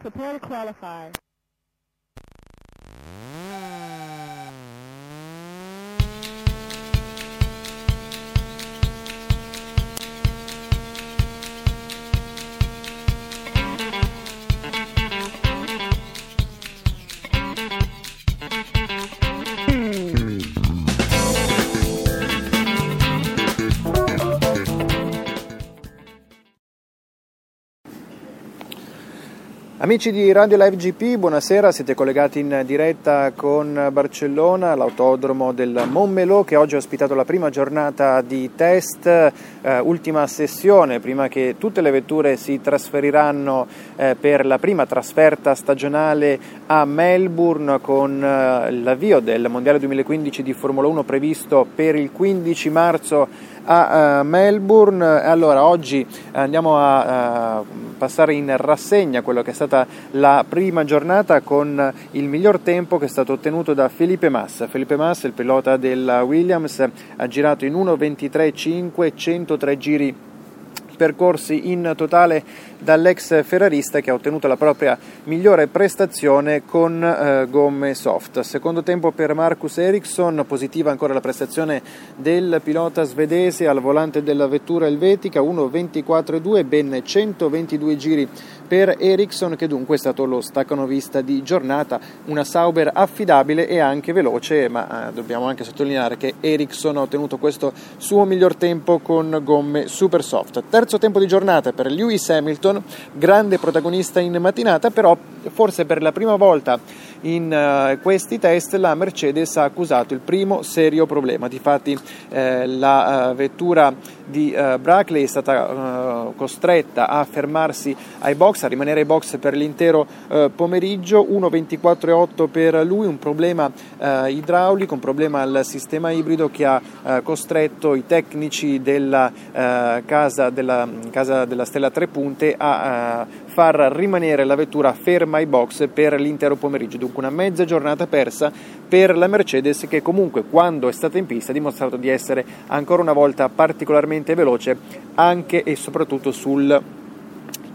Prepare to qualify. Amici di Radio Live GP, buonasera, siete collegati in diretta con Barcellona, l'autodromo del Montmelò che oggi ha ospitato la prima giornata di test, eh, ultima sessione prima che tutte le vetture si trasferiranno eh, per la prima trasferta stagionale a Melbourne con eh, l'avvio del Mondiale 2015 di Formula 1 previsto per il 15 marzo a uh, Melbourne. Allora, oggi andiamo a uh, passare in rassegna quello che è stata la prima giornata con il miglior tempo che è stato ottenuto da Felipe Massa. Felipe Massa, il pilota della Williams, ha girato in 1.23.5, 103 giri percorsi in totale dall'ex ferrarista che ha ottenuto la propria migliore prestazione con eh, gomme soft. Secondo tempo per Marcus Ericsson, positiva ancora la prestazione del pilota svedese al volante della vettura elvetica, 1.24.2, ben 122 giri per Ericsson che dunque è stato lo staccanovista di giornata, una Sauber affidabile e anche veloce, ma eh, dobbiamo anche sottolineare che Ericsson ha ottenuto questo suo miglior tempo con gomme super soft. Terzo tempo di giornata per Lewis Hamilton, grande protagonista in mattinata, però forse per la prima volta in uh, questi test la Mercedes ha accusato il primo serio problema. Difatti eh, la uh, vettura di uh, Brackley è stata costretta a fermarsi ai box, a rimanere ai box per l'intero pomeriggio, 1.24.8 per lui, un problema idraulico, un problema al sistema ibrido che ha costretto i tecnici della casa, della casa della Stella Tre Punte a far rimanere la vettura ferma ai box per l'intero pomeriggio. Dunque una mezza giornata persa per la Mercedes che comunque quando è stata in pista ha dimostrato di essere ancora una volta particolarmente veloce anche e soprattutto sul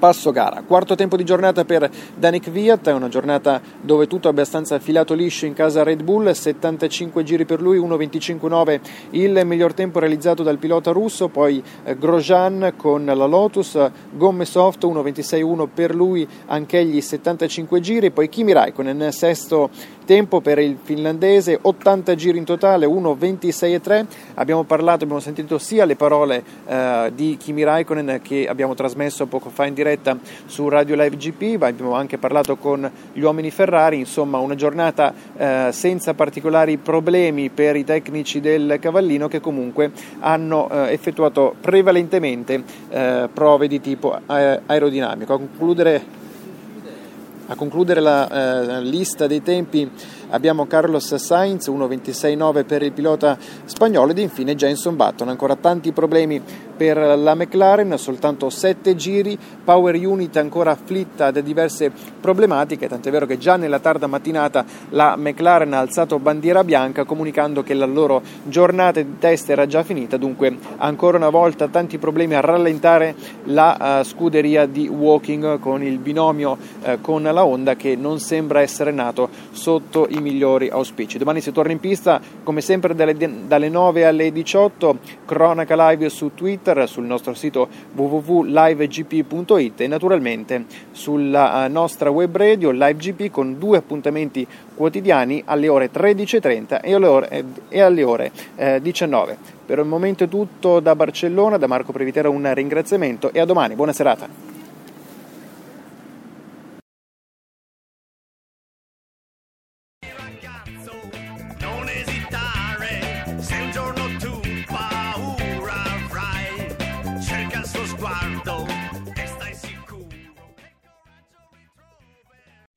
passo gara. Quarto tempo di giornata per Danik Viat, è una giornata dove tutto è abbastanza filato liscio in casa Red Bull, 75 giri per lui, 1.25.9 il miglior tempo realizzato dal pilota russo, poi eh, Grosjean con la Lotus, gomme soft 1.26.1 per lui, anch'egli 75 giri, poi Kimi Raikkonen sesto tempo per il finlandese, 80 giri in totale, 1.26.3. Abbiamo parlato, abbiamo sentito sia le parole eh, di Kimi Raikkonen che abbiamo trasmesso poco fa in diretta su Radio Live GP, abbiamo anche parlato con gli uomini Ferrari, insomma una giornata eh, senza particolari problemi per i tecnici del Cavallino che comunque hanno eh, effettuato prevalentemente eh, prove di tipo aerodinamico. A concludere a concludere la eh, lista dei tempi abbiamo Carlos Sainz 1.26.9 per il pilota spagnolo ed infine Jenson Button. Ancora tanti problemi per la McLaren, soltanto 7 giri, power unit ancora afflitta da diverse problematiche, tant'è vero che già nella tarda mattinata la McLaren ha alzato bandiera bianca comunicando che la loro giornata di test era già finita, dunque ancora una volta tanti problemi a rallentare la uh, scuderia di Walking con il binomio uh, con la Honda che non sembra essere nato sotto i migliori auspici. Domani si torna in pista come sempre dalle, dalle 9 alle 18, cronaca live su Twitter, sul nostro sito www.livegp.it e naturalmente sulla eh, nostra web radio LiveGP con due appuntamenti quotidiani alle ore 13.30 e alle ore, e alle ore eh, 19. Per il momento è tutto da Barcellona, da Marco Previtera un ringraziamento e a domani, buona serata.